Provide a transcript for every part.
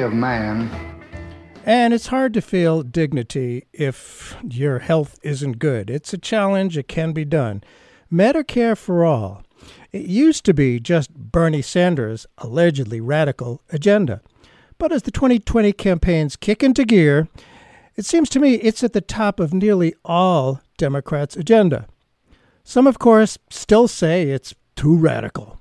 of man. And it's hard to feel dignity if your health isn't good. It's a challenge, it can be done. Medicare for all. It used to be just Bernie Sanders' allegedly radical agenda. But as the 2020 campaigns kick into gear, it seems to me it's at the top of nearly all Democrats' agenda. Some, of course, still say it's too radical.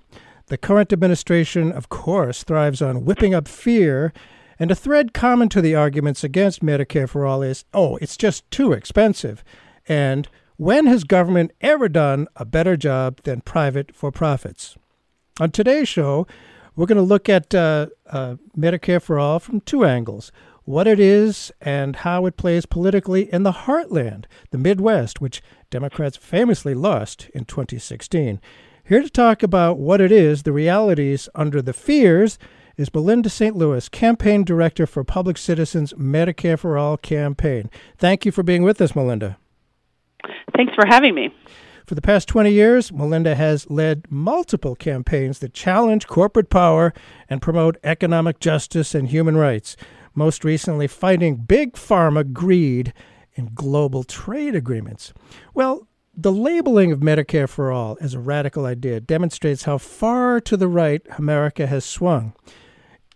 The current administration, of course, thrives on whipping up fear, and a thread common to the arguments against Medicare for All is oh, it's just too expensive. And when has government ever done a better job than private for profits? On today's show, we're going to look at uh, uh, Medicare for All from two angles what it is and how it plays politically in the heartland, the Midwest, which Democrats famously lost in 2016. Here to talk about what it is, the realities under the fears, is Melinda St. Louis, campaign director for Public Citizen's Medicare for All campaign. Thank you for being with us, Melinda. Thanks for having me. For the past 20 years, Melinda has led multiple campaigns that challenge corporate power and promote economic justice and human rights, most recently fighting big pharma greed in global trade agreements. Well, the labeling of Medicare for All as a radical idea demonstrates how far to the right America has swung.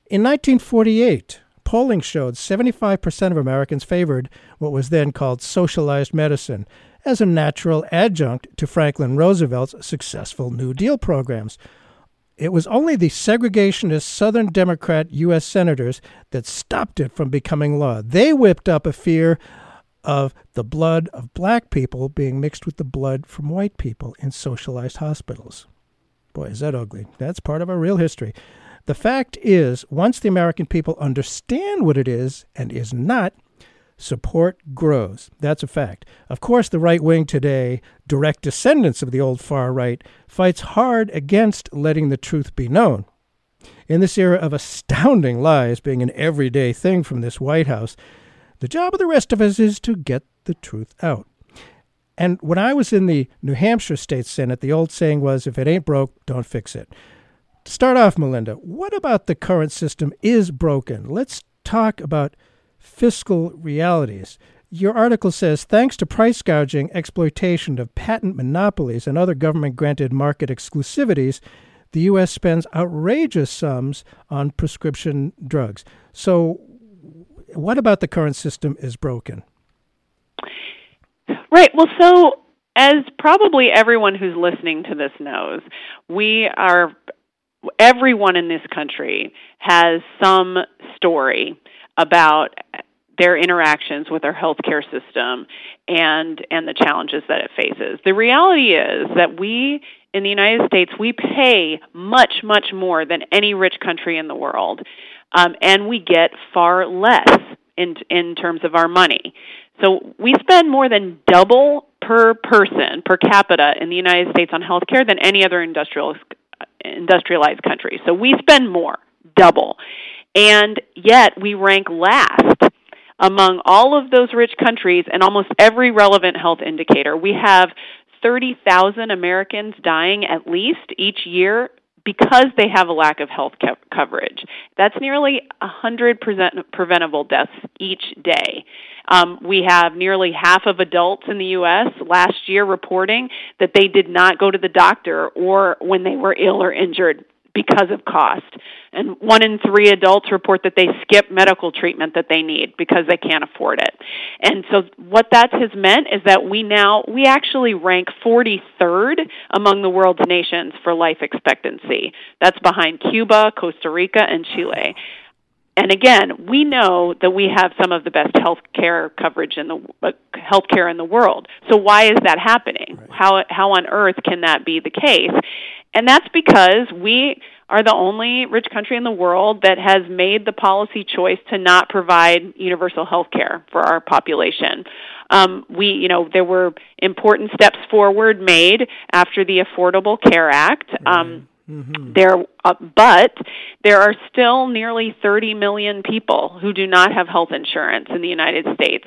In 1948, polling showed 75% of Americans favored what was then called socialized medicine as a natural adjunct to Franklin Roosevelt's successful New Deal programs. It was only the segregationist Southern Democrat U.S. senators that stopped it from becoming law. They whipped up a fear of the blood of black people being mixed with the blood from white people in socialized hospitals. Boy, is that ugly. That's part of our real history. The fact is, once the American people understand what it is and is not, support grows. That's a fact. Of course, the right wing today, direct descendants of the old far right, fights hard against letting the truth be known. In this era of astounding lies being an everyday thing from this White House, the job of the rest of us is to get the truth out. And when I was in the New Hampshire State Senate, the old saying was if it ain't broke, don't fix it. To start off, Melinda, what about the current system is broken? Let's talk about fiscal realities. Your article says thanks to price gouging, exploitation of patent monopolies, and other government granted market exclusivities, the U.S. spends outrageous sums on prescription drugs. So, what about the current system is broken? Right. Well, so as probably everyone who's listening to this knows, we are everyone in this country has some story about their interactions with our healthcare system and and the challenges that it faces. The reality is that we in the United States we pay much much more than any rich country in the world um, and we get far less in in terms of our money. So we spend more than double per person per capita in the United States on healthcare than any other industrial industrialized country. So we spend more, double. And yet we rank last among all of those rich countries and almost every relevant health indicator. We have 30,000 Americans dying at least each year because they have a lack of health co- coverage. That's nearly 100 preventable deaths each day. Um, we have nearly half of adults in the U.S. last year reporting that they did not go to the doctor or when they were ill or injured because of cost. And one in three adults report that they skip medical treatment that they need because they can't afford it. And so what that has meant is that we now, we actually rank 43rd among the world's nations for life expectancy. That's behind Cuba, Costa Rica, and Chile. and again, we know that we have some of the best health care coverage in the uh, health care in the world. So why is that happening? Right. How how on earth can that be the case? And that's because we are the only rich country in the world that has made the policy choice to not provide universal health care for our population. Um, we, you know, there were important steps forward made after the Affordable Care Act. Um, mm-hmm. There, uh, but there are still nearly 30 million people who do not have health insurance in the United States.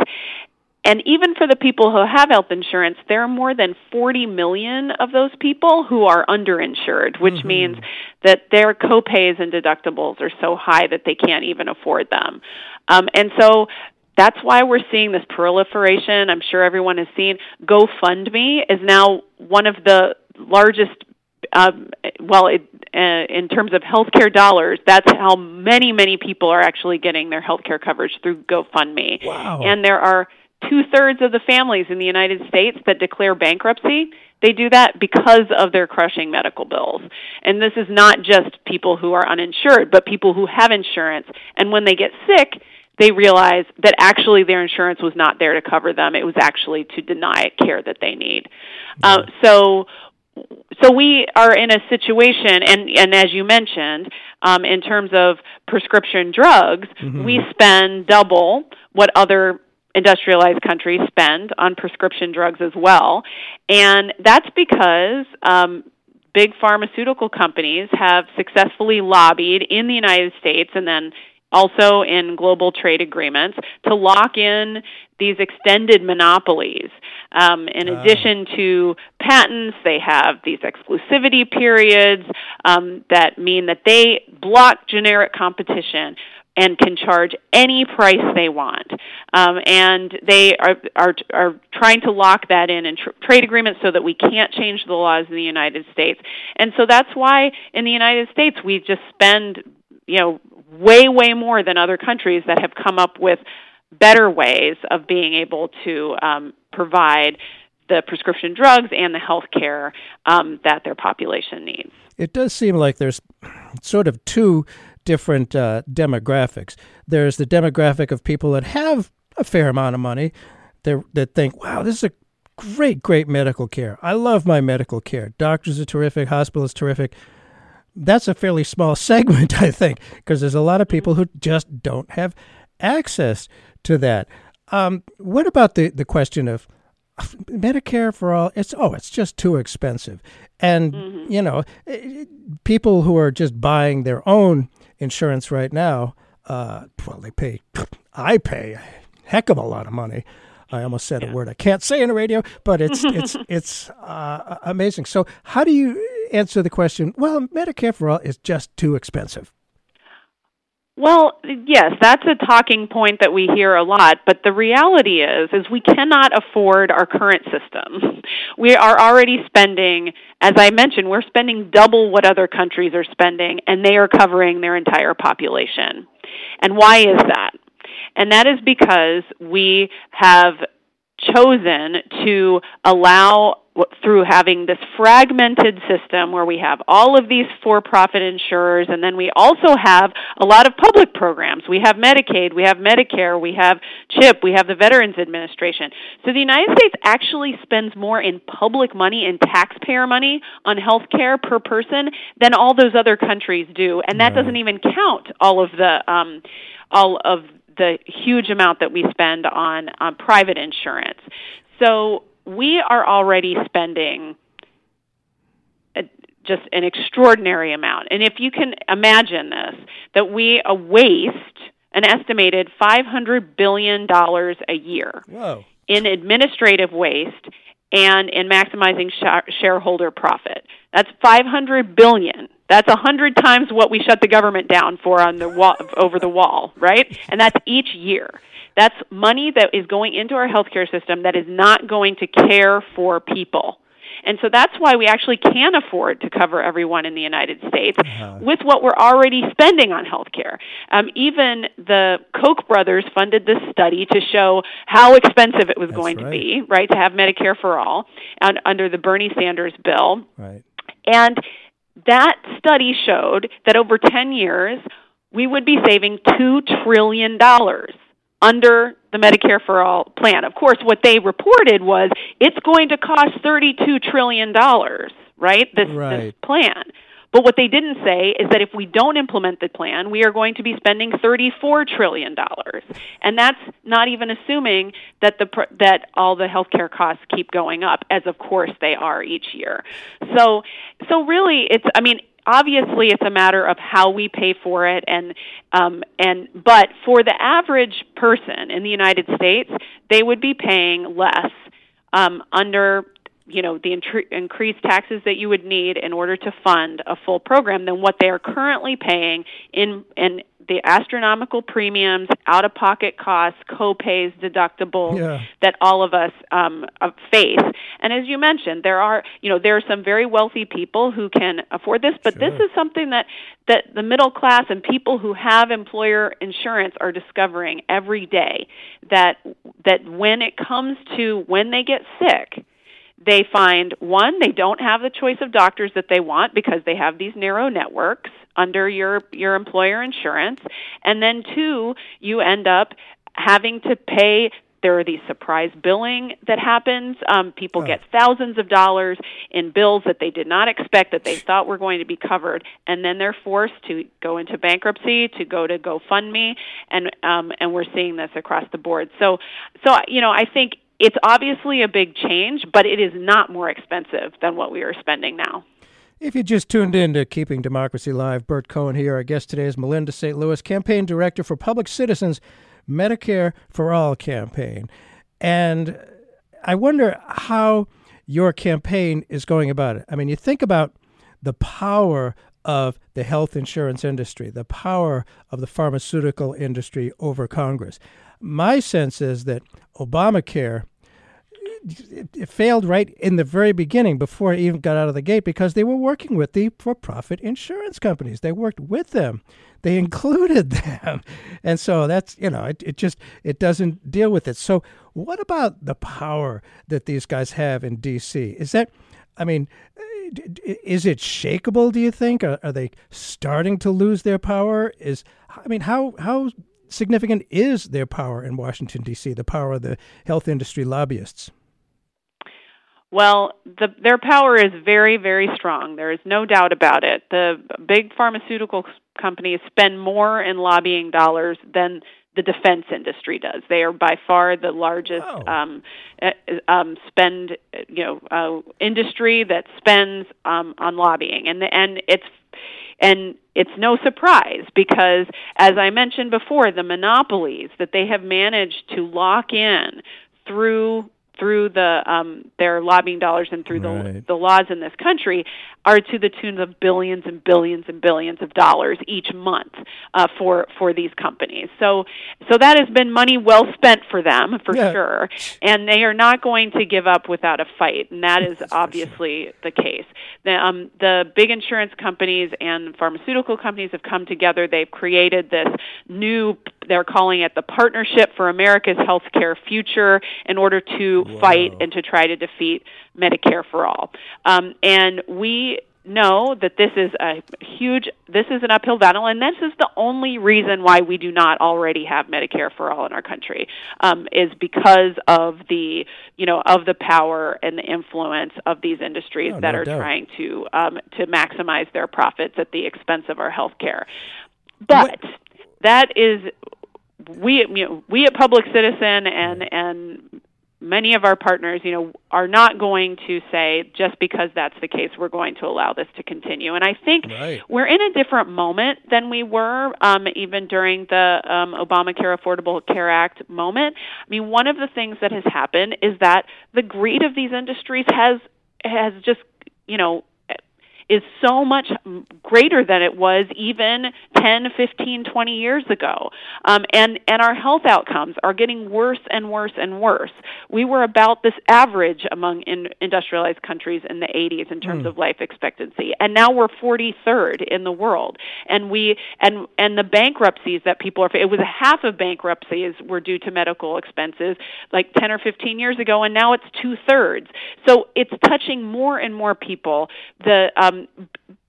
And even for the people who have health insurance, there are more than 40 million of those people who are underinsured, which mm-hmm. means that their copays and deductibles are so high that they can't even afford them. Um, and so that's why we're seeing this proliferation. I'm sure everyone has seen GoFundMe is now one of the largest um, well, it, uh, in terms of healthcare dollars, that's how many, many people are actually getting their healthcare coverage through GoFundMe. Wow. And there are two thirds of the families in the United States that declare bankruptcy. They do that because of their crushing medical bills. And this is not just people who are uninsured, but people who have insurance. And when they get sick, they realize that actually their insurance was not there to cover them. It was actually to deny care that they need. Uh, so so we are in a situation, and, and as you mentioned, um, in terms of prescription drugs, mm-hmm. we spend double what other industrialized countries spend on prescription drugs as well. And that's because um, big pharmaceutical companies have successfully lobbied in the United States and then also in global trade agreements to lock in these extended monopolies. Um, in uh. addition to patents, they have these exclusivity periods um, that mean that they block generic competition and can charge any price they want. Um, and they are, are, are trying to lock that in in tr- trade agreements so that we can't change the laws in the United States. And so that's why in the United States we just spend, you know, way, way more than other countries that have come up with better ways of being able to um, provide the prescription drugs and the health care um, that their population needs. It does seem like there's sort of two different uh, demographics. There's the demographic of people that have a fair amount of money that think, wow, this is a great, great medical care. I love my medical care. Doctors are terrific, hospitals terrific. That's a fairly small segment, I think, because there's a lot of people who just don't have access to that. Um, what about the, the question of Medicare for all? It's oh, it's just too expensive, and mm-hmm. you know, eh, people who are just buying their own insurance right now, uh, well, they pay. I pay a heck of a lot of money. I almost said yeah. a word I can't say in a radio, but it's it's it's uh, amazing. So, how do you answer the question? Well, Medicare for all is just too expensive. Well, yes, that's a talking point that we hear a lot, but the reality is is we cannot afford our current system. We are already spending, as I mentioned, we're spending double what other countries are spending and they are covering their entire population. And why is that? And that is because we have chosen to allow through having this fragmented system where we have all of these for-profit insurers and then we also have a lot of public programs. We have Medicaid, we have Medicare, we have CHIP, we have the Veterans Administration. So the United States actually spends more in public money and taxpayer money on health care per person than all those other countries do. And that doesn't even count all of the um, all of the huge amount that we spend on, on private insurance. So we are already spending a, just an extraordinary amount. And if you can imagine this, that we waste an estimated $500 billion a year Whoa. in administrative waste and in maximizing shareholder profit. That's 500 billion. That's a hundred times what we shut the government down for on the wall, over the wall, right? And that's each year. That's money that is going into our healthcare system that is not going to care for people. And so that's why we actually can afford to cover everyone in the United States uh-huh. with what we're already spending on healthcare. Um, even the Koch brothers funded this study to show how expensive it was that's going right. to be, right, to have Medicare for all and, under the Bernie Sanders bill. Right. And that study showed that over 10 years, we would be saving $2 trillion under the Medicare for All plan. Of course, what they reported was it's going to cost $32 trillion, right? This, right. this plan. But what they didn't say is that if we don't implement the plan, we are going to be spending $34 trillion. And that's not even assuming that, the, that all the healthcare costs keep going up, as of course they are each year. So, so really, it's, I mean, obviously it's a matter of how we pay for it and um, and but for the average person in the United States they would be paying less um, under you know the increased taxes that you would need in order to fund a full program than what they are currently paying in in the astronomical premiums, out of pocket costs, co-pays, deductibles yeah. that all of us um, uh, face. And as you mentioned, there are you know there are some very wealthy people who can afford this, but sure. this is something that that the middle class and people who have employer insurance are discovering every day that that when it comes to when they get sick they find one they don't have the choice of doctors that they want because they have these narrow networks under your your employer insurance and then two you end up having to pay there are these surprise billing that happens. Um, people oh. get thousands of dollars in bills that they did not expect that they thought were going to be covered, and then they're forced to go into bankruptcy, to go to GoFundMe, and um, and we're seeing this across the board. So, so you know, I think it's obviously a big change, but it is not more expensive than what we are spending now. If you just tuned in to Keeping Democracy Alive, Burt Cohen here. Our guest today is Melinda St. Louis, campaign director for Public Citizen's Medicare for All campaign. And I wonder how your campaign is going about it. I mean, you think about the power of the health insurance industry, the power of the pharmaceutical industry over Congress. My sense is that Obamacare it failed right in the very beginning before it even got out of the gate because they were working with the for-profit insurance companies. They worked with them. They included them. And so that's, you know, it, it just it doesn't deal with it. So what about the power that these guys have in DC? Is that I mean, eh, is it shakable, do you think? Are, are they starting to lose their power? Is I mean, how how significant is their power in Washington D.C. The power of the health industry lobbyists? Well, the, their power is very, very strong. There is no doubt about it. The big pharmaceutical companies spend more in lobbying dollars than the defense industry does. They are by far the largest oh. um, uh, um, spend, you know, uh, industry that spends um, on lobbying, and and it's and it's no surprise because, as I mentioned before, the monopolies that they have managed to lock in through through the um, their lobbying dollars and through right. the the laws in this country are to the tune of billions and billions and billions of dollars each month uh, for for these companies. So so that has been money well spent for them for yeah. sure, and they are not going to give up without a fight, and that is obviously sure. the case. The um, the big insurance companies and pharmaceutical companies have come together. They've created this new they're calling it the Partnership for America's Healthcare Future in order to Whoa. fight and to try to defeat Medicare for All. Um, and we know that this is a huge this is an uphill battle and this is the only reason why we do not already have medicare for all in our country um, is because of the you know of the power and the influence of these industries oh, that no are doubt. trying to um, to maximize their profits at the expense of our health care but what? that is we you know, we at Public Citizen and and many of our partners, you know, are not going to say just because that's the case, we're going to allow this to continue. And I think right. we're in a different moment than we were um, even during the um, Obamacare Affordable Care Act moment. I mean, one of the things that has happened is that the greed of these industries has has just you know is so much greater than it was even 10, 15, 20 years ago. Um, and, and our health outcomes are getting worse and worse and worse. We were about this average among in industrialized countries in the 80s in terms mm. of life expectancy. And now we're 43rd in the world. And we and and the bankruptcies that people are it was half of bankruptcies were due to medical expenses like 10 or 15 years ago and now it's two thirds. So it's touching more and more people. The um,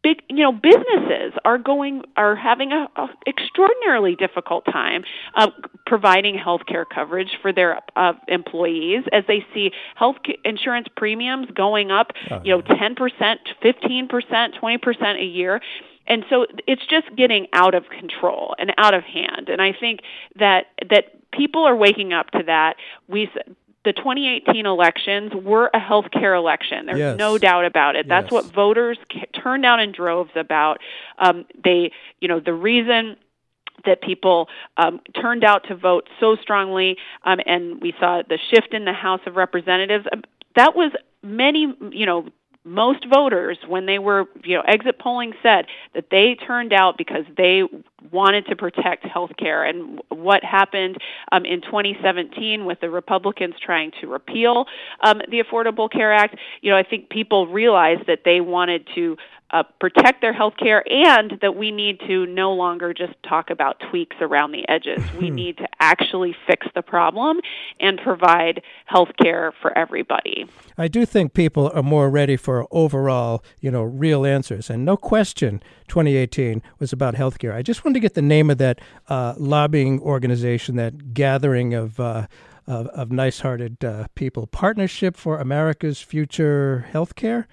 big you know businesses are going are having a, a extraordinarily difficult time uh, providing health care coverage for their uh, employees as they see health insurance premiums going up oh, you know 10% 15% 20% a year. And so it's just getting out of control and out of hand. And i think that that people are waking up to that. We the 2018 elections were a health care election. There's yes. no doubt about it. That's yes. what voters turned out in droves about. Um, they, you know, the reason that people um, turned out to vote so strongly, um, and we saw the shift in the House of Representatives. Um, that was many, you know, most voters, when they were, you know, exit polling said that they turned out because they wanted to protect health care. And what happened um, in 2017 with the Republicans trying to repeal um, the Affordable Care Act, you know, I think people realized that they wanted to uh, protect their health care and that we need to no longer just talk about tweaks around the edges. we need to actually fix the problem and provide health care for everybody. I do think people are more ready for overall, you know, real answers. And no question, 2018 was about health care. I just wanted to get the name of that uh, lobbying organization, that gathering of. Uh, of, of nice hearted uh, people. Partnership for America's Future Healthcare?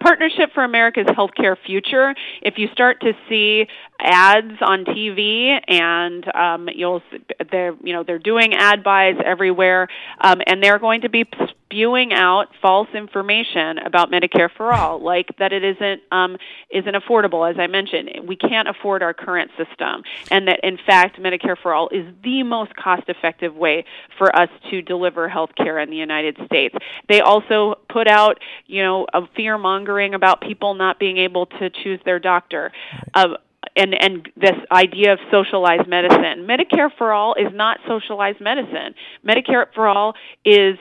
Partnership for America's Healthcare Future. If you start to see ads on TV and um, you'll they're you know they're doing ad buys everywhere um, and they're going to be spewing out false information about Medicare for all, like that it isn't um, isn't affordable. As I mentioned, we can't afford our current system, and that in fact Medicare for all is the most cost-effective way for us to deliver health care in the United States. They also put out, you know, a fear mongering about people not being able to choose their doctor. Uh, and and this idea of socialized medicine. Medicare for all is not socialized medicine. Medicare for all is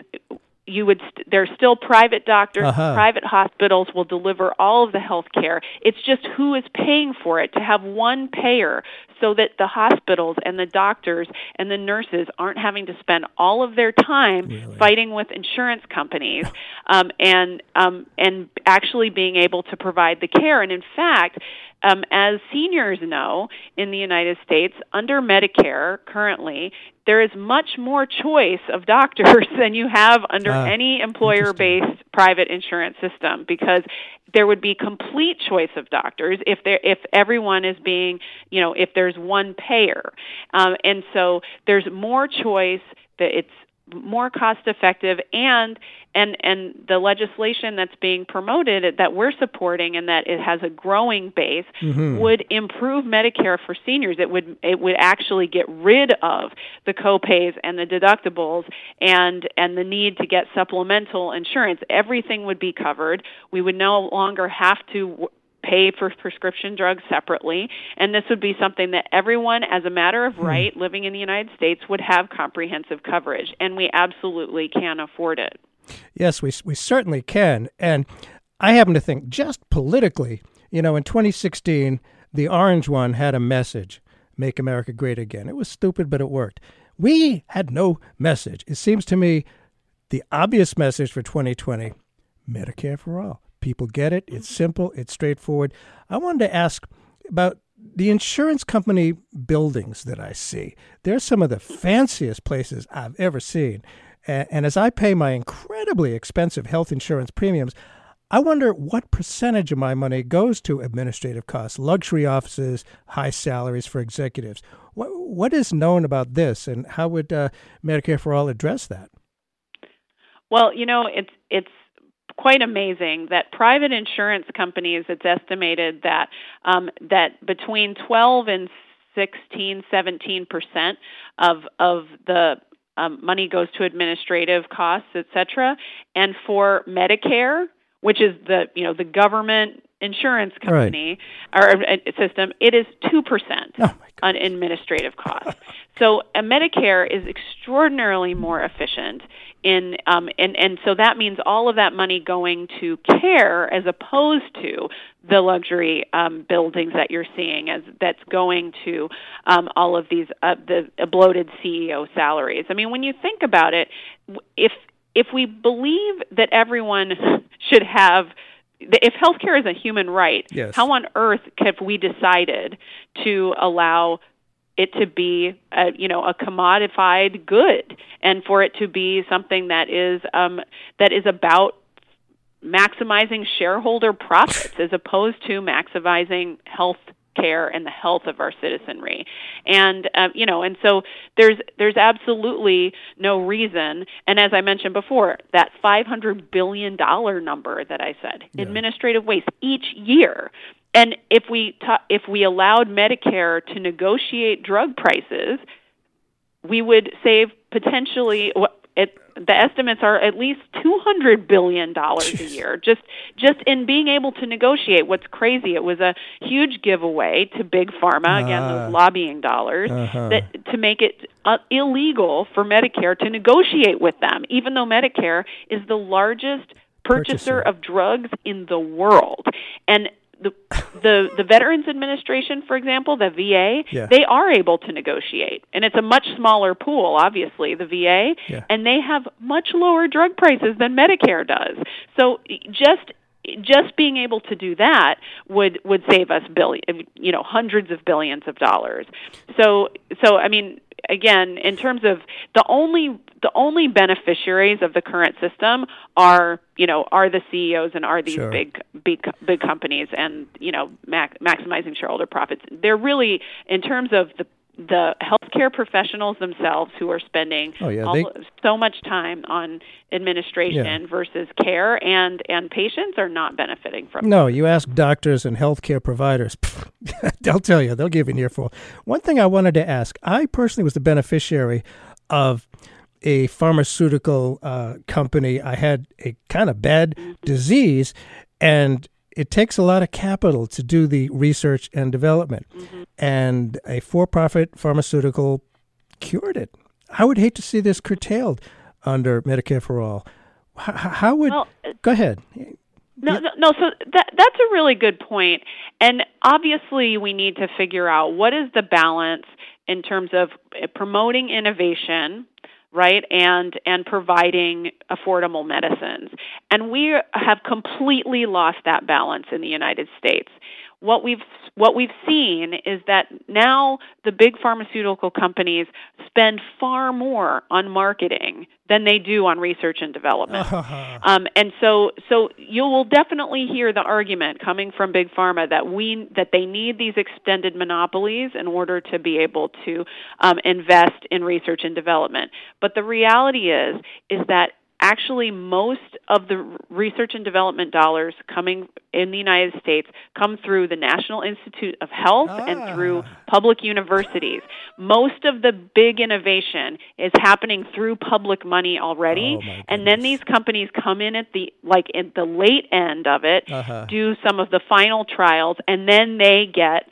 you would st- there's still private doctors uh-huh. private hospitals will deliver all of the health care it's just who is paying for it to have one payer so that the hospitals and the doctors and the nurses aren't having to spend all of their time really? fighting with insurance companies um, and um, and actually being able to provide the care and in fact um, as seniors know in the United States, under Medicare currently, there is much more choice of doctors than you have under uh, any employer based private insurance system because there would be complete choice of doctors if there if everyone is being you know if there's one payer. Um, and so there's more choice that it's more cost effective and and and the legislation that's being promoted that we're supporting and that it has a growing base mm-hmm. would improve Medicare for seniors. It would it would actually get rid of the copays and the deductibles and and the need to get supplemental insurance. Everything would be covered. We would no longer have to pay for prescription drugs separately, and this would be something that everyone, as a matter of hmm. right, living in the United States, would have comprehensive coverage, and we absolutely can afford it. Yes, we we certainly can, and I happen to think just politically, you know, in 2016, the orange one had a message: "Make America Great Again." It was stupid, but it worked. We had no message. It seems to me the obvious message for 2020 Medicare for all. People get it. It's simple. It's straightforward. I wanted to ask about the insurance company buildings that I see. They're some of the fanciest places I've ever seen. And as I pay my incredibly expensive health insurance premiums, I wonder what percentage of my money goes to administrative costs, luxury offices, high salaries for executives. What, what is known about this, and how would uh, Medicare for All address that? Well, you know, it's it's quite amazing that private insurance companies, it's estimated that um, that between 12 and 16, 17 percent of of the um, money goes to administrative costs, et cetera. And for Medicare, which is the you know the government insurance company right. or uh, system, it is two percent oh on administrative costs. so a Medicare is extraordinarily more efficient in um, and and so that means all of that money going to care as opposed to the luxury um, buildings that you're seeing as that's going to um, all of these uh, the bloated CEO salaries. I mean, when you think about it, if if we believe that everyone should have if healthcare is a human right, Yes. how on earth have we decided to allow it to be a, you know a commodified good and for it to be something that is um, that is about maximizing shareholder profits as opposed to maximizing health care and the health of our citizenry. And uh, you know and so there's there's absolutely no reason. And as i mentioned before that 500 billion dollar number that i said administrative waste each year and if we ta- if we allowed medicare to negotiate drug prices we would save potentially what it, the estimates are at least 200 billion dollars a year just just in being able to negotiate what's crazy it was a huge giveaway to big pharma again Ah. those lobbying dollars Uh-huh. that to make it uh, illegal for Medicare to negotiate with them even though Medicare is the largest Purchaser. purchaser of drugs in the world and the the the Veterans Administration, for example, the VA, Yeah. they are able to negotiate, and it's a much smaller pool, obviously, the VA, Yeah. and they have much lower drug prices than Medicare does. So just just being able to do that would would save us billion, you know, hundreds of billions of dollars. So so I mean, again, in terms of the only the only beneficiaries of the current system are you know are the CEOs and are these Sure. big big big companies and you know mac- maximizing shareholder profits. They're really in terms of the the healthcare professionals themselves who are spending Oh, yeah, all, they- so much time on administration versus care and and patients are not benefiting from No, you ask doctors and healthcare providers, they'll tell you, they'll give you an earful. One thing I wanted to ask I personally was the beneficiary of a pharmaceutical uh, company. I had a kind of bad disease, and it takes a lot of capital to do the research and development. And a for profit pharmaceutical cured it. I would hate to see this curtailed under Medicare for All. H- h- how would. Well, go ahead. No, no, no. So that that's a really good point, and obviously we need to figure out what is the balance in terms of uh, promoting innovation, right, and and providing affordable medicines. And we have completely lost that balance in the United States. What we've what we've seen is that now the big pharmaceutical companies spend far more on marketing than they do on research and development. Um, and so, so you will definitely hear the argument coming from big pharma that we that they need these extended monopolies in order to be able to um, invest in research and development. But the reality is, is that actually most of the research and development dollars coming in the United States come through the National Institute of Health and through public universities. Most of the big innovation is happening through public money already, Oh, and then these companies come in at the like at the late end of it, Uh-huh. do some of the final trials, and then they get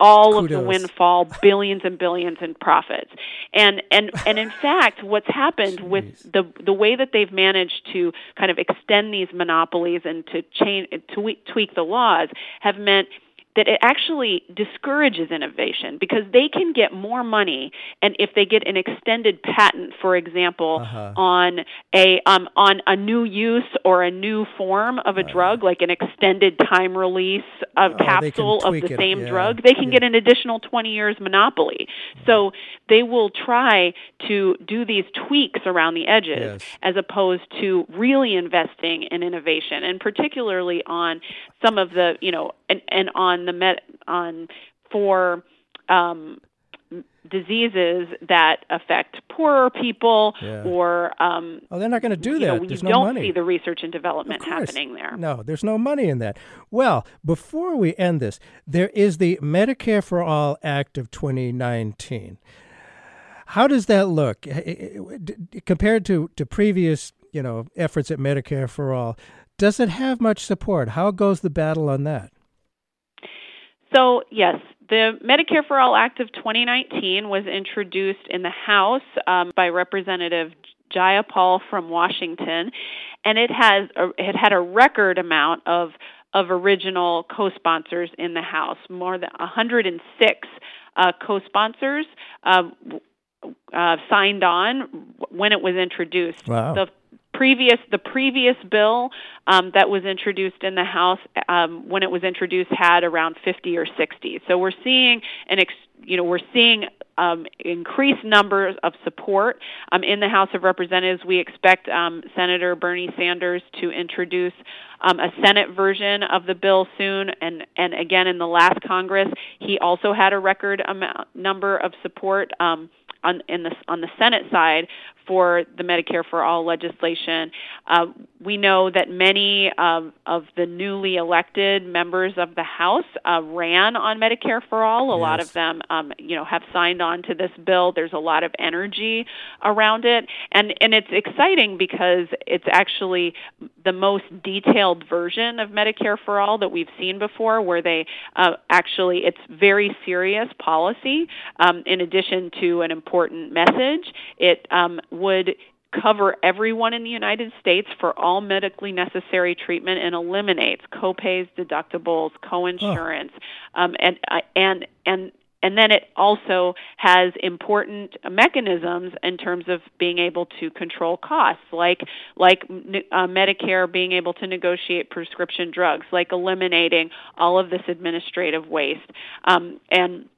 all of the windfall billions and billions in profits. And and and in fact what's happened with the the way that they've managed to kind of extend these monopolies and to change to tweak the laws have meant that it actually discourages innovation because they can get more money and if they get an extended patent for example Uh-huh. on a um, on a new use or a new form of a drug like an extended time release of Oh, capsule of the same yeah, drug they can yeah. get an additional 20 years monopoly so they will try to do these tweaks around the edges Yes. as opposed to really investing in innovation and particularly on some of the you know and, and on the met on for um diseases that affect poorer people Yeah. or um Oh, they're not going to do you that. know There's you no don't money. see the research and development happening there No, there's no money in that. Well, before we end this, there is the Medicare for All Act of 2019. How does that look compared to, to previous, you know, efforts at Medicare for All? Does it have much support? How goes the battle on that? So, yes, the Medicare for All Act of 2019 was introduced in the House um, by Representative Jayapal from Washington, and it has a, it had a record amount of of original co-sponsors in the House, more than 106 uh, co-sponsors uh, uh, signed on when it was introduced. Wow. The previous the previous bill um, that was introduced in the House um, when it was introduced had around 50 or 60. So we're seeing an ex- you know we're seeing um, increased numbers of support um, in the House of Representatives. We expect um, Senator Bernie Sanders to introduce um, a Senate version of the bill soon, and and again in the last Congress, he also had a record amount number of support. On in the on the Senate side for the Medicare for All legislation. Uh, we know that many of, of the newly elected members of the House uh, ran on Medicare for All. A yes. lot of them, um, you know, have signed on to this bill. There's a lot of energy around it, and and it's exciting because it's actually the most detailed version of Medicare for All that we've seen before, where they uh, actually it's very serious policy. Um, in addition to an important message, it um, would cover everyone in the United States for all medically necessary treatment and eliminates copays, deductibles, coinsurance, oh. um, and uh, and and and then it also has important mechanisms in terms of being able to control costs, like like uh, Medicare being able to negotiate prescription drugs, like eliminating all of this administrative waste, um, and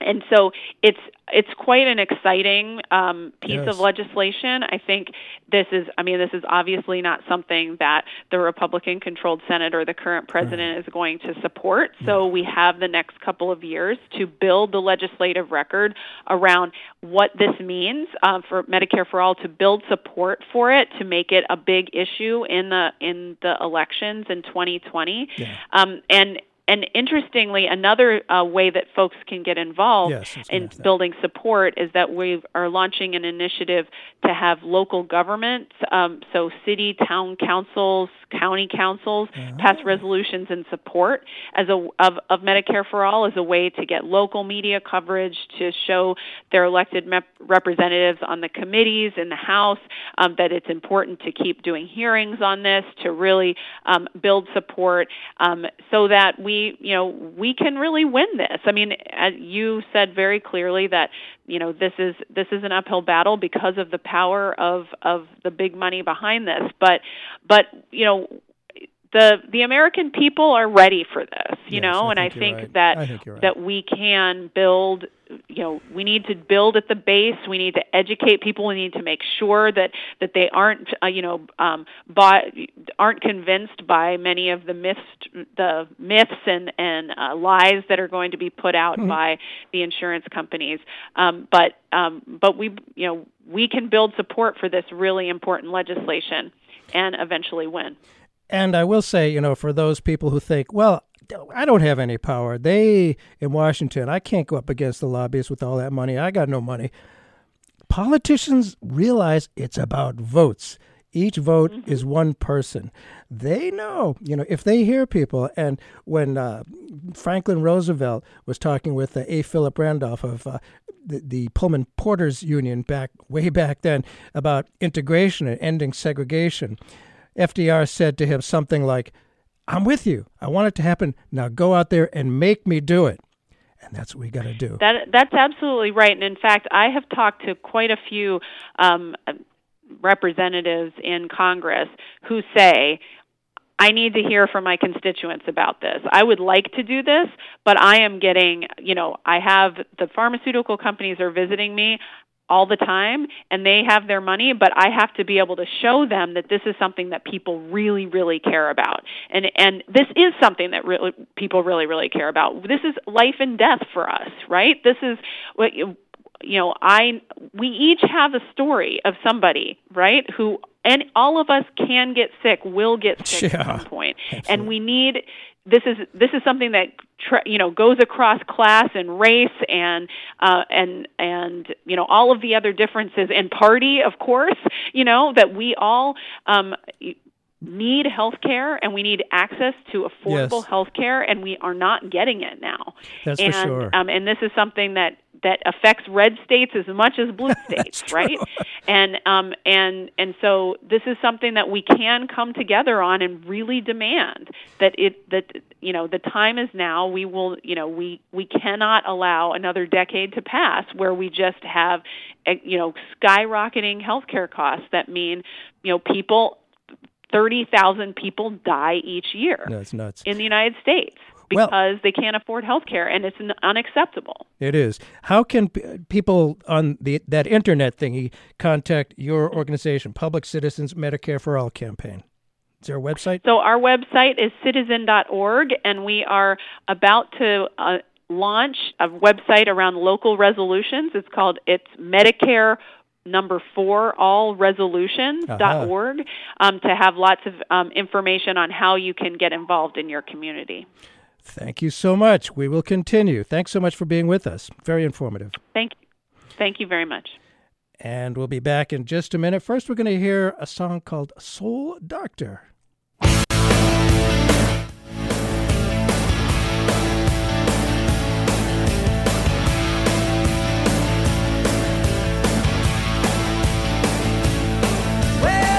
and so it's it's quite an exciting um, piece yes. of legislation. I think this is, I mean, this is obviously not something that the Republican controlled Senate or the current president right. is going to support. So we have the next couple of years to build the legislative record around what this means uh, for Medicare for All, to build support for it, to make it a big issue in the in the elections in 2020. Yeah. Um, and and interestingly, another uh, way that folks can get involved yes, in building support is that we are launching an initiative to have local governments, um, so city, town councils, county councils, uh-huh. pass resolutions in support as a of, of Medicare for All as a way to get local media coverage to show their elected mep- representatives on the committees in the House um, that it's important to keep doing hearings on this to really um, build support um, so that we you know we can really win this. I mean, as you said very clearly that you know this is this is an uphill battle because of the power of of the big money behind this. But but you know the the American people are ready for this, you yes, know, I and I think right. that I think right. that we can build you know we need to build at the base. We need to educate people. We need to make sure that that they aren't uh, you know um by, aren't convinced by many of the myths the myths and and uh, lies that are going to be put out mm-hmm. by the insurance companies. Um but um but we you know we can build support for this really important legislation and eventually win. And I will say, you know, for those people who think, well, I don't have any power. They in Washington, I can't go up against the lobbyists with all that money. I got no money. Politicians realize it's about votes. Each vote mm-hmm. is one person. They know, you know, if they hear people. And when uh, Franklin Roosevelt was talking with uh, A. Philip Randolph of uh, the, the Pullman Porters Union back way back then about integration and ending segregation, FDR said to him something like, I'm with you. I want it to happen. Now go out there and make me do it. And that's what we got to do. That that's absolutely right. And in fact, I have talked to quite a few um, representatives in Congress who say, I need to hear from my constituents about this. I would like to do this, but I am getting, you know, I have the pharmaceutical companies are visiting me all the time and they have their money but I have to be able to show them that this is something that people really really care about. And and this is something that really people really really care about. This is life and death for us right? This is what you know I we each have a story of somebody right who and all of us can get sick will get sick yeah, at some point. Absolutely. and we need this is this is something that you know goes across class and race and uh, and and you know all of the other differences and party of course you know that we all um, need health care and we need access to affordable yes. health care and we are not getting it now That's and, for sure. Um, and this is something that that affects red states as much as blue states, right? And um, and and so this is something that we can come together on and really demand that it that you know the time is now. We will you know we we cannot allow another decade to pass where we just have eh, you know skyrocketing healthcare costs that mean you know people 30,000 people die each year No, in the United States Well- because they can't afford health care and it's unacceptable. It is. How can p- people on the that internet thingy contact your organization, Public Citizen's Medicare for All campaign? Is there a website? So our website is citizen.org and we are about to uh, launch a website around local resolutions. It's called it's Medicare number four all resolutions.org um, to have lots of um, information on how you can get involved in your community. Thank you so much. We will continue. Thanks so much for being with us. Very informative. Thank you. Thank you very much. And we'll be back in just a minute. First, we're going to hear a song called Soul Doctor. Well,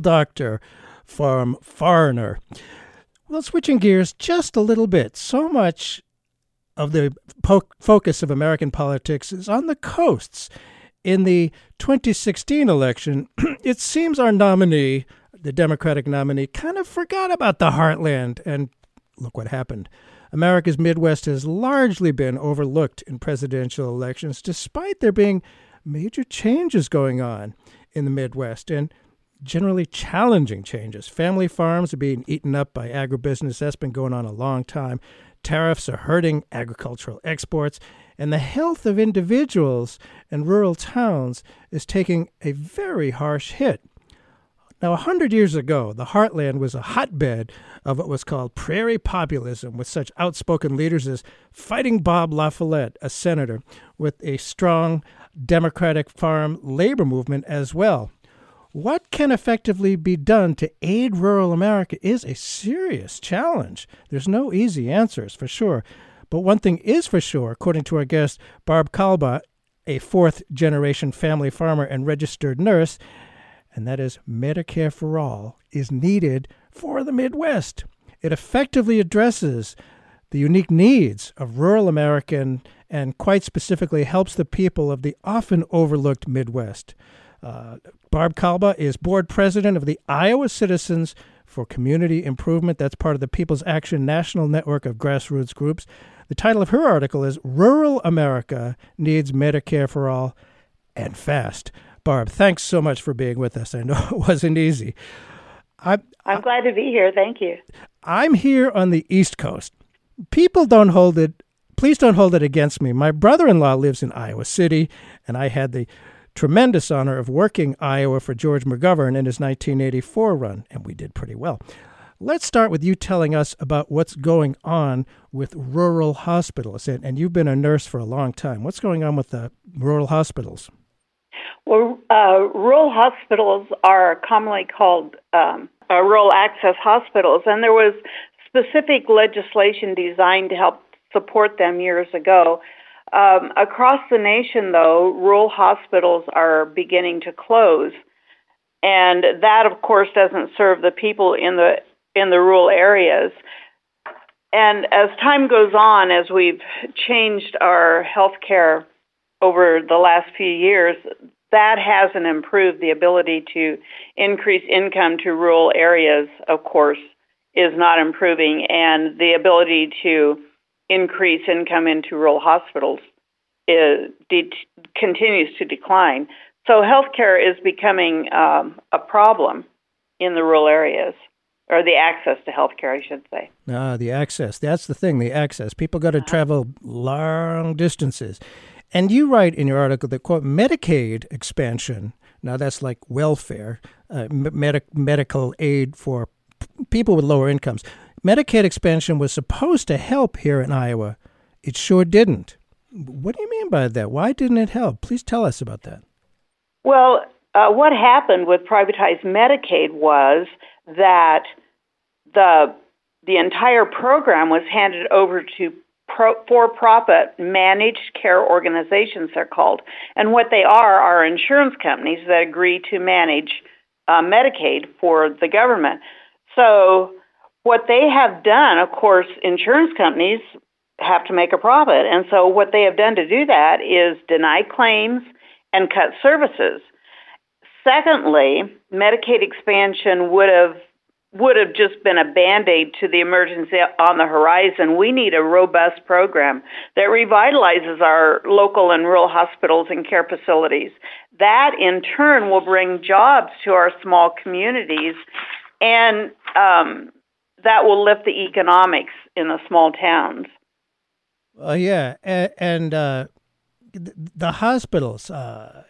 Doctor from Foreigner. Well, switching gears just a little bit. So much of the po- focus of American politics is on the coasts. In the 2016 election, it seems our nominee, the Democratic nominee, kind of forgot about the heartland. And look what happened. America's Midwest has largely been overlooked in presidential elections, despite there being major changes going on in the Midwest and generally challenging changes. Family farms are being eaten up by agribusiness. That's been going on a long time. Tariffs are hurting agricultural exports, and the health of individuals and rural towns is taking a very harsh hit. Now, a hundred years ago, the heartland was a hotbed of what was called prairie populism, with such outspoken leaders as Fighting Bob La Follette, a senator, with a strong Democratic farm labor movement as well. What can effectively be done to aid rural America is a serious challenge. There's no easy answers, for sure. But one thing is for sure, according to our guest, Barb Kalba, a fourth generation family farmer and registered nurse, and that is Medicare for All is needed for the Midwest. It effectively addresses the unique needs of rural American and quite specifically helps the people of the often overlooked Midwest. Uh, Barb Kalba is board president of the Iowa Citizens for Community Improvement. That's part of the People's Action National Network of grassroots groups. The title of her article is Rural America Needs Medicare for All and Fast. Barb, thanks so much for being with us. I know it wasn't easy. I, I'm glad to be here. Thank you. I'm here on the East Coast. People don't hold it, please don't hold it against me. My brother in law lives in Iowa City, and I had the tremendous honor of working Iowa for George McGovern in his 1984 run, and we did pretty well. Let's start with you telling us about what's going on with rural hospitals. And, and you've been a nurse for a long time. What's going on with the rural hospitals? Well, uh, rural hospitals are commonly called um, uh, rural access hospitals, and there was specific legislation designed to help support them years ago. Um, across the nation, though, rural hospitals are beginning to close, and that, of course, doesn't serve the people in the in the rural areas. and as time goes on, as we've changed our health care over the last few years, that hasn't improved. The ability to increase income to rural areas, of course, is not improving, and the ability to increase income into rural hospitals is, de- continues to decline. So, healthcare is becoming um, a problem in the rural areas, or the access to healthcare, I should say. Ah, the access. That's the thing, the access. People got to travel long distances. And you write in your article that, quote, Medicaid expansion, now that's like welfare, uh, medic- medical aid for p- people with lower incomes. Medicaid expansion was supposed to help here in Iowa. It sure didn't. What do you mean by that? Why didn't it help? Please tell us about that. Well, uh, what happened with privatized Medicaid was that the the entire program was handed over to pro, for-profit managed care organizations. They're called, and what they are are insurance companies that agree to manage uh, Medicaid for the government. So, what they have done, of course, insurance companies have to make a profit, and so what they have done to do that is deny claims and cut services. Secondly, Medicaid expansion would have would have just been a band-aid to the emergency on the horizon. We need a robust program that revitalizes our local and rural hospitals and care facilities. That in turn will bring jobs to our small communities and um, that will lift the economics in the small towns. Uh, yeah, and, and uh, the hospitals, uh,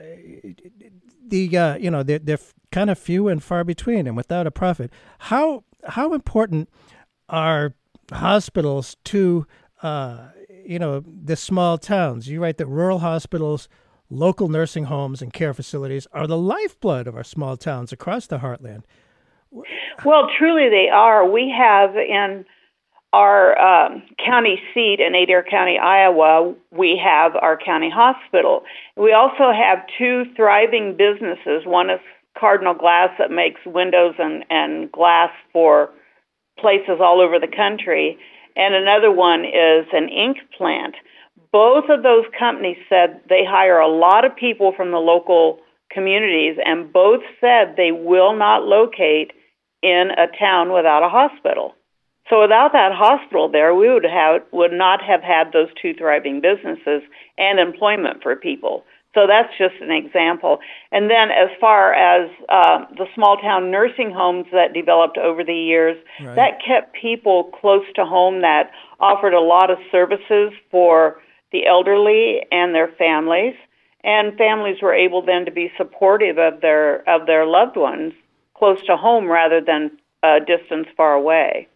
the uh, you know they're, they're kind of few and far between, and without a profit. How how important are hospitals to uh, you know the small towns? You write that rural hospitals, local nursing homes, and care facilities are the lifeblood of our small towns across the heartland. Well, truly they are. We have in our um, county seat in Adair County, Iowa, we have our county hospital. We also have two thriving businesses. One is Cardinal Glass that makes windows and, and glass for places all over the country, and another one is an ink plant. Both of those companies said they hire a lot of people from the local communities, and both said they will not locate in a town without a hospital. So without that hospital there, we would have would not have had those two thriving businesses and employment for people. So that's just an example. And then as far as uh, the small town nursing homes that developed over the years, Right. that kept people close to home that offered a lot of services for the elderly and their families. And families were able then to be supportive of their of their loved ones close to home rather than a distance far away.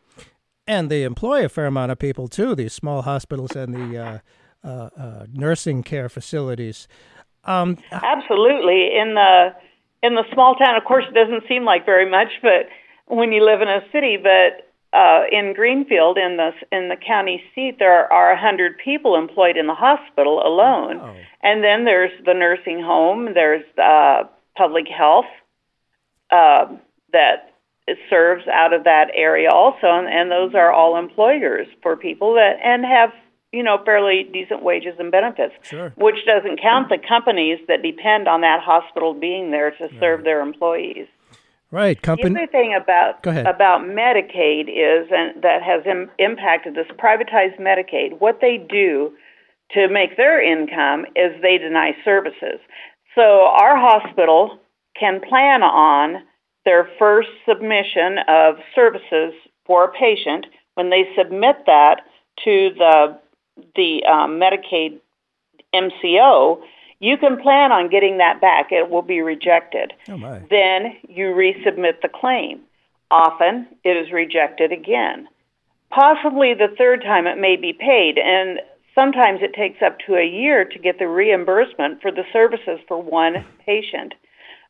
And they employ a fair amount of people too. These small hospitals and the uh, uh, uh, nursing care facilities. Um, Absolutely. In the in the small town, of course, it doesn't seem like very much, but when you live in a city, but uh, in Greenfield, in the in the county seat, there are a hundred people employed in the hospital alone, Oh. and then there's the nursing home, there's uh, public health uh, that serves out of that area also, and, and those are all employers for people that and have you know fairly decent wages and benefits Sure. which doesn't count the companies that depend on that hospital being there to serve their employees. right, Company. The other thing about Go ahead. about Medicaid is, and that has Im- impacted this privatized Medicaid. What they do to make their income is they deny services. So our hospital can plan on their first submission of services for a patient when they submit that to the the um, Medicaid MCO. You can plan on getting that back. It will be rejected Oh my. then you resubmit the claim. Often it is rejected again. Possibly the third time it may be paid, and sometimes it takes up to a year to get the reimbursement for the services for one patient.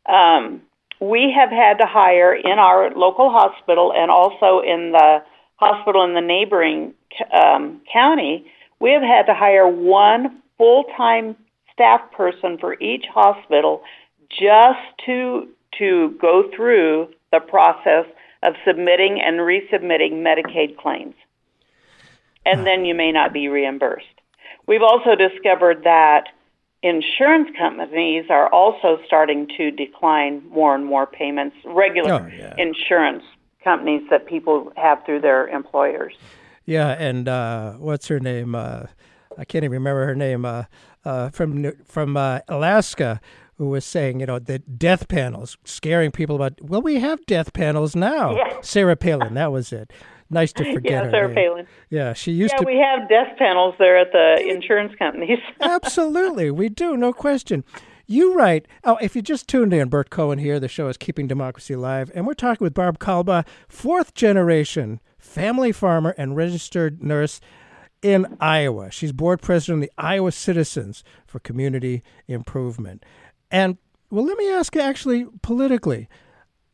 Um, we have had to hire in our local hospital and also in the hospital in the neighboring um, county, we have had to hire one full time staff person for each hospital just to to go through the process of submitting and resubmitting Medicaid claims. and then you may not be reimbursed. We've also discovered that insurance companies are also starting to decline more and more payments, regular Oh, yeah. insurance companies that people have through their employers. Yeah, and uh, what's her name? Uh, I can't even remember her name. Uh, uh, from from uh, Alaska, who was saying, you know, the death panels scaring people about. Well, we have death panels now. Yeah. Sarah Palin, that was it. Nice to forget yeah, her Sarah name. Palin. Yeah, she used Yeah, to. Yeah, we have death panels there at the insurance companies. Absolutely, we do, no question. You write. Oh, if you just tuned in, Burt Cohen here. The show is Keeping Democracy Alive, and we're talking with Barb Kalba, fourth generation family farmer and registered nurse in Iowa. She's board president of the Iowa Citizens for Community Improvement. And well, let me ask you, actually, politically,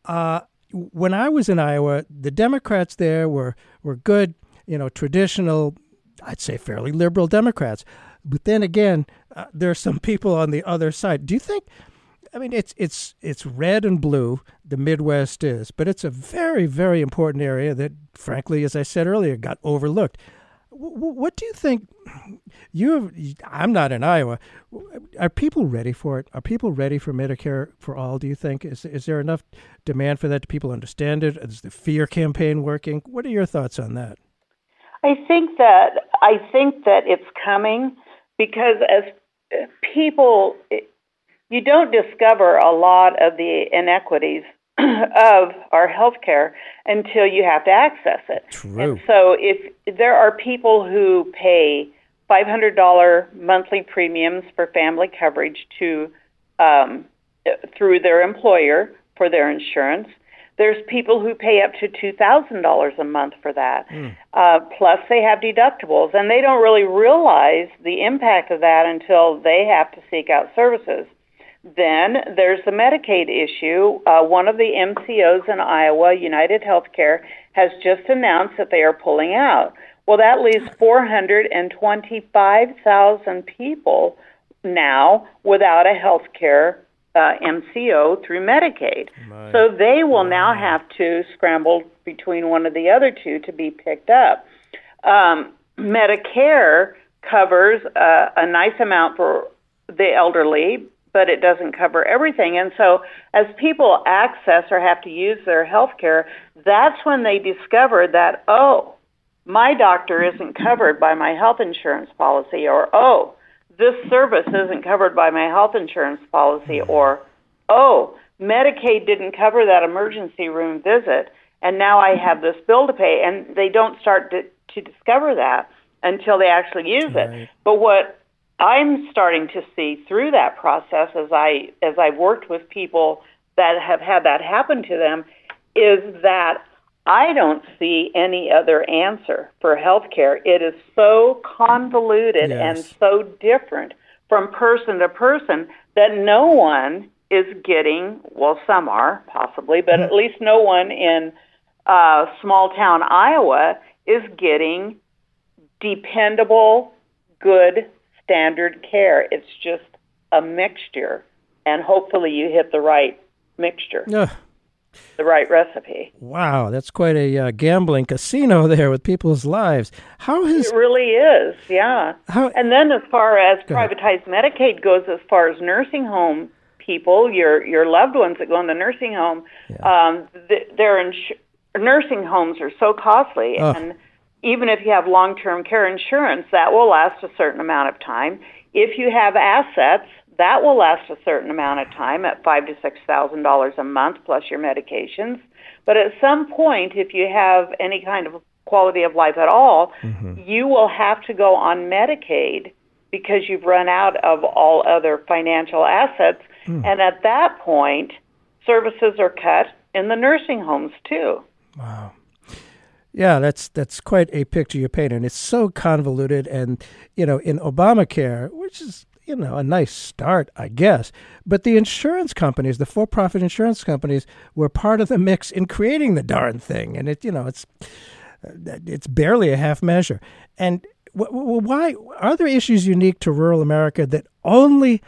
uh, when I was in Iowa, the Democrats there were were good, you know, traditional, I'd say fairly liberal Democrats. But then again, uh, there are some people on the other side. Do you think? I mean, it's it's it's red and blue. The Midwest is, but it's a very very important area that, frankly, as I said earlier, got overlooked. What do you think? You, I'm not in Iowa. Are people ready for it? Are people ready for Medicare for all? Do you think is is there enough demand for that? Do people understand it? Is the fear campaign working? What are your thoughts on that? I think that I think that it's coming because as people, you don't discover a lot of the inequities of our healthcare until you have to access it. True. And so, if there are people who pay $500 monthly premiums for family coverage to um, through their employer for their insurance, there's people who pay up to $2,000 a month for that. Uh, plus, they have deductibles, and they don't really realize the impact of that until they have to seek out services. Then there's the Medicaid issue. Uh, one of the MCOs in Iowa, United Healthcare, has just announced that they are pulling out. Well, that leaves 425,000 people now without a health care uh, MCO through Medicaid. So they will now have to scramble between one of the other two to be picked up. Um, Medicare covers uh, a nice amount for the elderly, but it doesn't cover everything. And so, as people access or have to use their health care, that's when they discover that, oh, my doctor isn't covered by my health insurance policy, or oh, this service isn't covered by my health insurance policy, mm-hmm. or oh, Medicaid didn't cover that emergency room visit, and now I have mm-hmm. this bill to pay. And they don't start to, to discover that until they actually use it. But what I'm starting to see through that process as I as I've worked with people that have had that happen to them is that I don't see any other answer for healthcare. It is so convoluted and so different from person to person that no one is getting, well, some are possibly, but at least no one in uh, small town Iowa is getting dependable, good, standard care. It's just a mixture, and hopefully you hit the right mixture, the right recipe. Wow, that's quite a uh, gambling casino there with people's lives. How has It really is, yeah. How- and then as far as ahead. privatized Medicaid goes, as far as nursing home people, your your loved ones that go in the nursing home, um, th- their ins- nursing homes are so costly, and even if you have long term care insurance, that will last a certain amount of time. If you have assets, that will last a certain amount of time at five to six thousand dollars a month plus your medications. But at some point, if you have any kind of quality of life at all, mm-hmm. you will have to go on Medicaid because you've run out of all other financial assets. Hmm. And at that point, services are cut in the nursing homes too. Yeah, that's that's quite a picture you paint, and it's so convoluted. And you know, in Obamacare, which is you know a nice start, I guess, but the insurance companies, the for-profit insurance companies, were part of the mix in creating the darn thing, and it you know it's it's barely a half measure. And wh- wh- why are there issues unique to rural America that only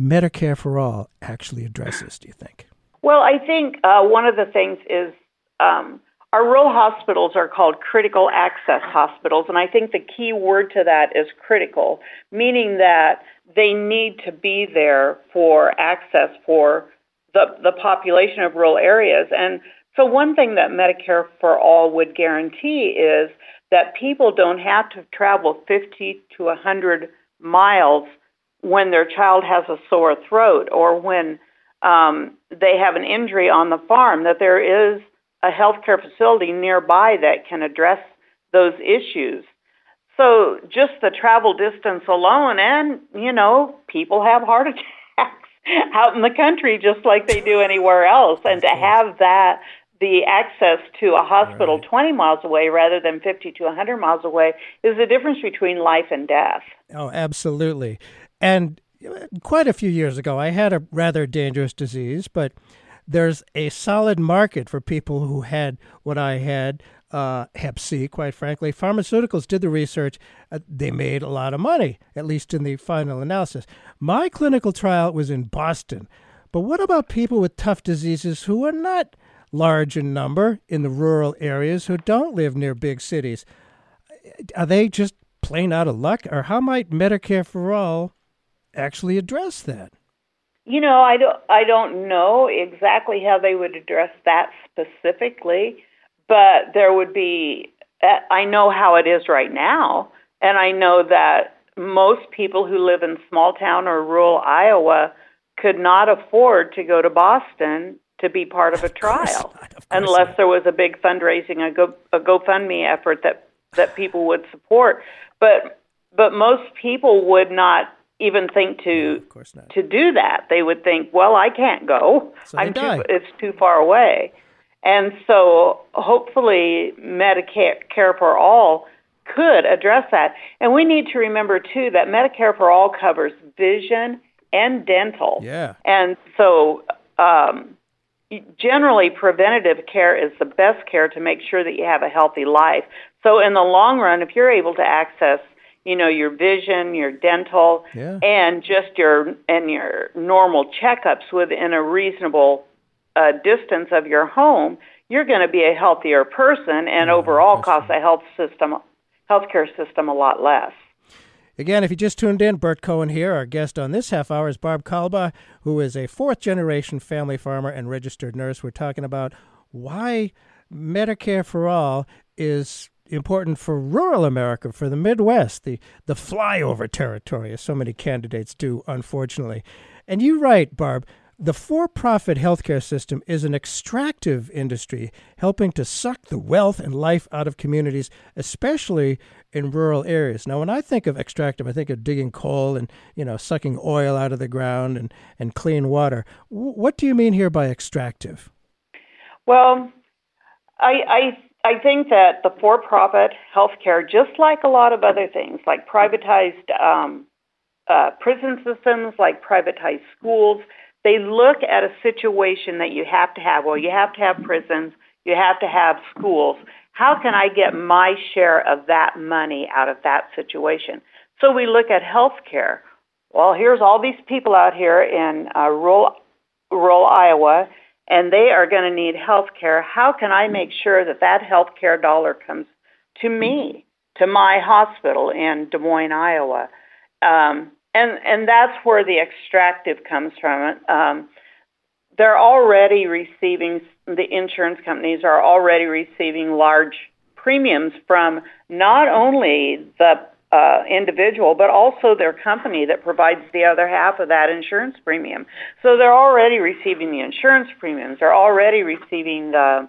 Medicare for all actually addresses? Do you think? Well, I think uh, one of the things is um, our rural hospitals are called critical access hospitals, and I think the key word to that is critical, meaning that they need to be there for access for the, the population of rural areas. And so, one thing that Medicare for All would guarantee is that people don't have to travel 50 to 100 miles when their child has a sore throat or when um, they have an injury on the farm, that there is a healthcare facility nearby that can address those issues. So just the travel distance alone, and you know, people have heart attacks out in the country just like they do anywhere else, and to have that the access to a hospital Right. 20 miles away rather than 50 to 100 miles away is the difference between life and death. Oh, absolutely. And uh, quite a few years ago, I had a rather dangerous disease, but there's a solid market for people who had what I had, uh, Hep C, quite frankly. Pharmaceuticals did the research. Uh, they made a lot of money, at least in the final analysis. My clinical trial was in Boston. But what about people with tough diseases who are not large in number in the rural areas, who don't live near big cities? Are they just plain out of luck, or how might Medicare for All actually address that? You know, I don't I don't know exactly how they would address that specifically, but there would be uh, I know how it is right now, and I know that most people who live in small town or rural Iowa could not afford to go to Boston to be part of a trial of unless there was a big fundraising a go a GoFundMe effort that that people would support. But but most people would not even think to Of course not. to do that. They would think, well, I can't go. So I'm too it's too far away. And so hopefully Medicare Care for All could address that. And we need to remember too that Medicare for All covers vision and dental. Yeah. And so um generally preventative care is the best care to make sure that you have a healthy life. So in the long run if you're able to access, you know, your vision, your dental Yeah. and just your and your normal checkups within a reasonable uh, distance of your home, you're going to be a healthier person and overall cost the health system healthcare system a lot less. Again, if you just tuned in, Burt Cohen here. Our guest on this half hour is Barb Kalba, who is a fourth generation family farmer and registered nurse. We're talking about why Medicare for All is important for rural America, for the Midwest, the, the flyover territory, as so many candidates do, unfortunately. And you write, Barb, the for profit healthcare system is an extractive industry helping to suck the wealth and life out of communities, especially in rural areas. Now, when I think of extractive, I think of digging coal and, you know, sucking oil out of the ground and, and clean water. W- what do you mean here by extractive? Well, I I I think that the for-profit healthcare, just like a lot of other things, like privatized um, uh, prison systems, like privatized schools, they look at a situation that you have to have. Well, you have to have prisons, you have to have schools. How can I get my share of that money out of that situation? So we look at healthcare. Well, here's all these people out here in uh, rural rural Iowa, and they are going to need health care. How can I make sure that that health care dollar comes to me, to my hospital in Des Moines, Iowa? Um, and and that's where the extractive comes from. Um, they're already receiving the insurance companies are already receiving large premiums from not only the uh, individual, but also their company that provides the other half of that insurance premium. So they're already receiving the insurance premiums. They're already receiving the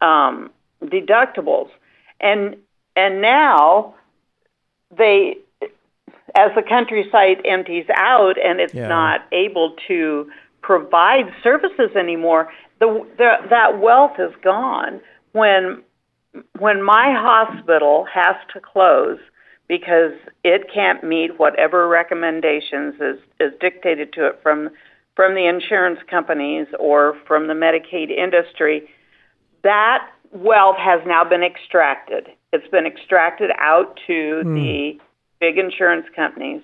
um, deductibles, and and now they, as the countryside empties out and it's Yeah. not able to provide services anymore, the, the that wealth is gone. When when my hospital has to close because it can't meet whatever recommendations is, is dictated to it from from the insurance companies or from the Medicaid industry, that wealth has now been extracted. It's been extracted out to hmm. the big insurance companies,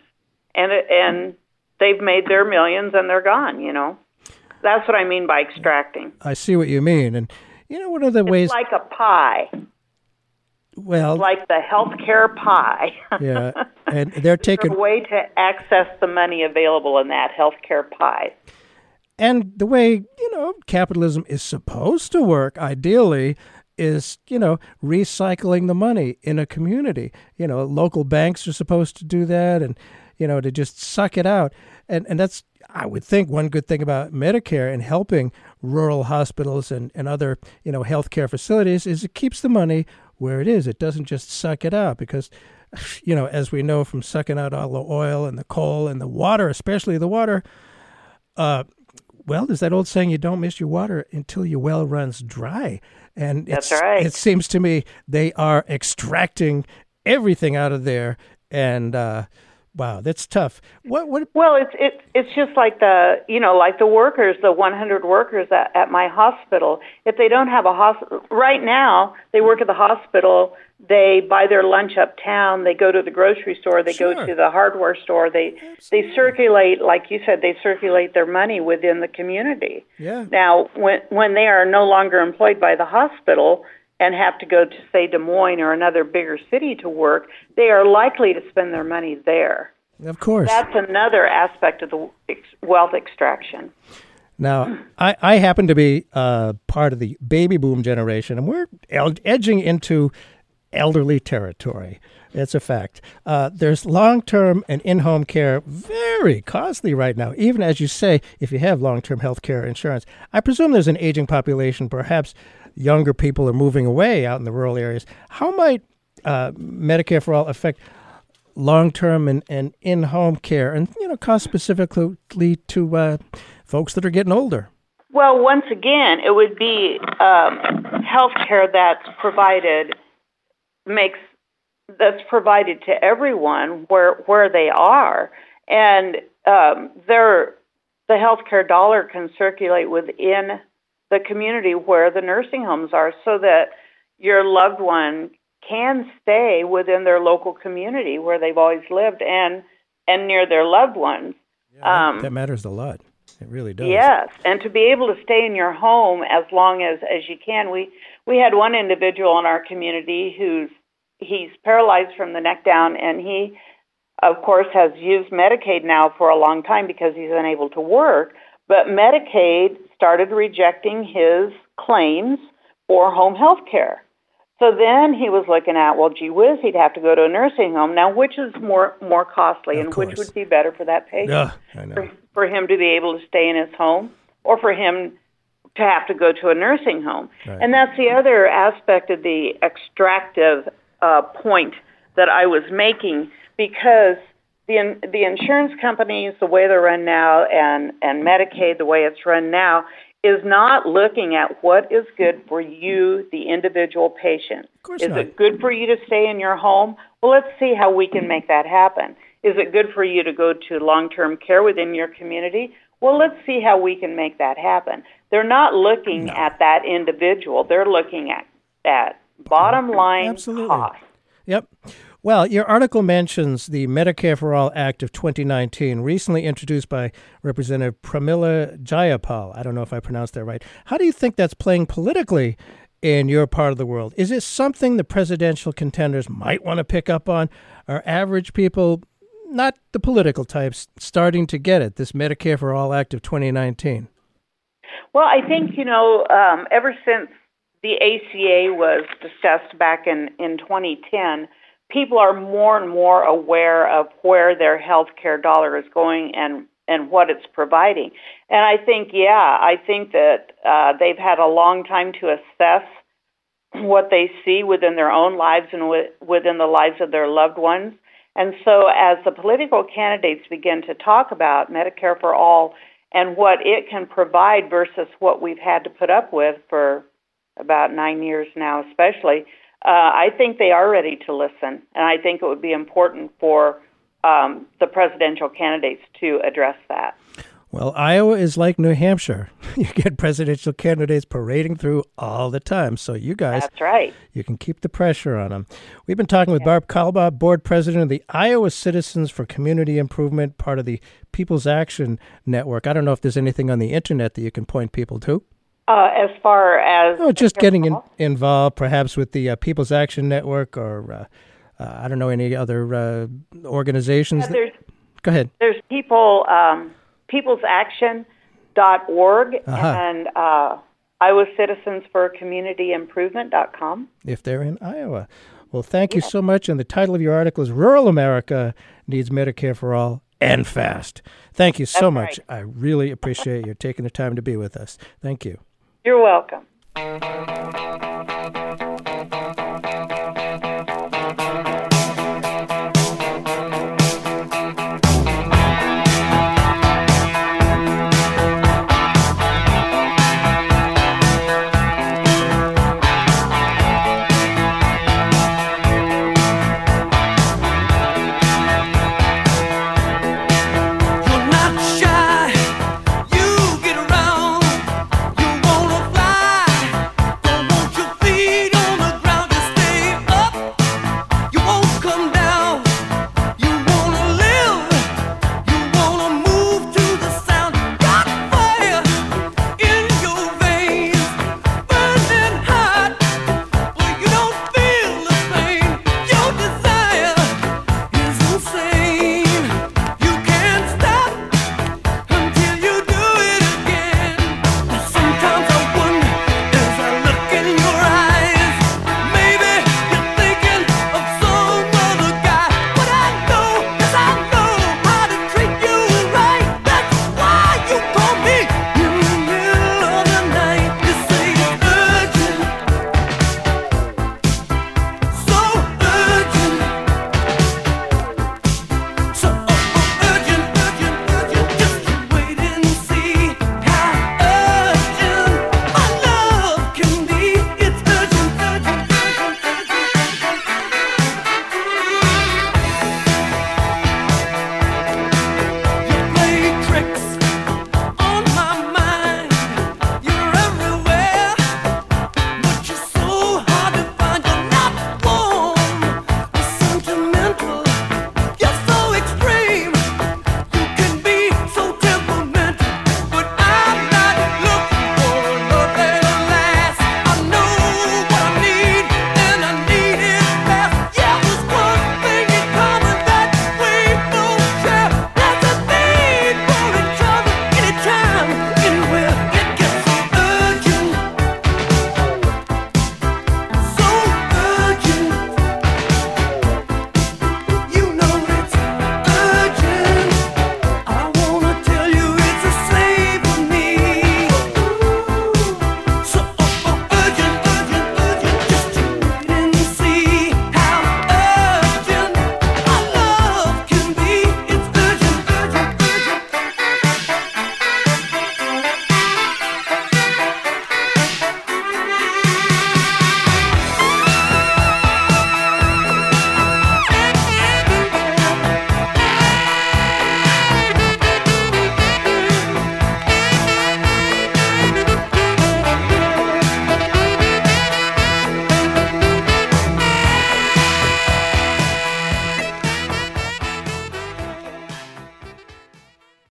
and it, and they've made their millions and they're gone. You know, that's what I mean by extracting. I see what you mean. And You know, one of the ways. Like a pie, well, like the healthcare pie. yeah, and they're taking a way to access the money available in that healthcare pie. and the way you know capitalism is supposed to work ideally is you know recycling the money in a community you know local banks are supposed to do that and you know to just suck it out and and that's i would think one good thing about medicare and helping rural hospitals and, and other you know healthcare facilities is it keeps the money where it is it doesn't just suck it out because you know as we know from sucking out all the oil and the coal and the water especially the water uh, well, there's that old saying, you don't miss your water until your well runs dry. And That's it's, right. it seems to me they are extracting everything out of there. And uh, wow, that's tough. What, what, Well, it's it's it's just like the you know like the workers, the 100 workers at, at my hospital. If they don't have a hospital right now, they work at the hospital. They buy their lunch uptown. They go to the grocery store. They Sure. go to the hardware store. They they circulate, like you said, they circulate their money within the community. yeah. Now, when when they are no longer employed by the hospital and have to go to say Des Moines or another bigger city to work, they are likely to spend their money there. Of course. That's another aspect of the wealth extraction. Now, I, I happen to be uh, part of the baby boom generation, and we're el- edging into elderly territory. It's a fact. Uh, there's long term and in home care very costly right now, even as you say, if you have long term health care insurance. I presume there's an aging population, perhaps younger people are moving away out in the rural areas. How might uh, Medicare for All affect long term and, and in home care and, you know, cost specifically to uh, folks that are getting older? Well, once again, it would be um, health care that's provided makes that's provided to everyone where where they are, and um, their the healthcare dollar can circulate within the community where the nursing homes are, so that your loved one can stay within their local community where they've always lived and and near their loved ones. Um, that matters a lot. It really does. Yes, and to be able to stay in your home as long as as you can. We we had one individual in our community who's he's paralyzed from the neck down, and he, of course, has used Medicaid now for a long time because he's unable to work. But Medicaid started rejecting his claims for home health care. So then he was looking at, well, gee whiz, he'd have to go to a nursing home. Now, which is more more costly, Of and which would be better for that patient? Yeah, I know. for, for him to be able to stay in his home or for him to have to go to a nursing home. Right. And that's the other aspect of the extractive uh, point that I was making because the in- the insurance companies, the way they're run now, and and Medicaid, the way it's run now, is not looking at what is good for you, the individual patient. Of course is not. it good for you to stay in your home? Well, let's see how we can make that happen. Is it good for you to go to long-term care within your community? Well, let's see how we can make that happen. They're not looking at that individual. They're looking at that bottom line Absolutely. cost. Yep. Well, your article mentions the Medicare for All Act of 2019, recently introduced by Representative Pramila Jayapal. I don't know if I pronounced that right. How do you think that's playing politically in your part of the world? Is it something the presidential contenders might want to pick up on? Are average people, not the political types, starting to get it, this Medicare for All Act of 2019? Well, I think, you know, um, ever since the ACA was discussed back in, in 2010, people are more and more aware of where their health care dollar is going and, and what it's providing. And I think, yeah, I think that uh, they've had a long time to assess what they see within their own lives and wi- within the lives of their loved ones. And so, as the political candidates begin to talk about Medicare for all and what it can provide versus what we've had to put up with for about nine years now, especially, uh, I think they are ready to listen. And I think it would be important for um, the presidential candidates to address that. Well, Iowa is like New Hampshire. You get presidential candidates parading through all the time. So you guys, That's right. you can keep the pressure on them. We've been talking with Barb Kalba, board president of the Iowa Citizens for Community Improvement, part of the People's Action Network. I don't know if there's anything on the internet that you can point people to. Uh, as far as Oh, just getting in, involved, perhaps with the uh, People's Action Network or uh, uh, I don't know any other uh, organizations. Yeah, that- Go ahead. there's people um, peoplesaction.org Uh-huh. and uh, Iowa Citizens for Community Improvement.com. if they're in Iowa. Well, thank you so much. And the title of your article is Rural America Needs Medicare for All and Fast. Thank you so That's much. I really appreciate you taking the time to be with us. Thank you. You're welcome.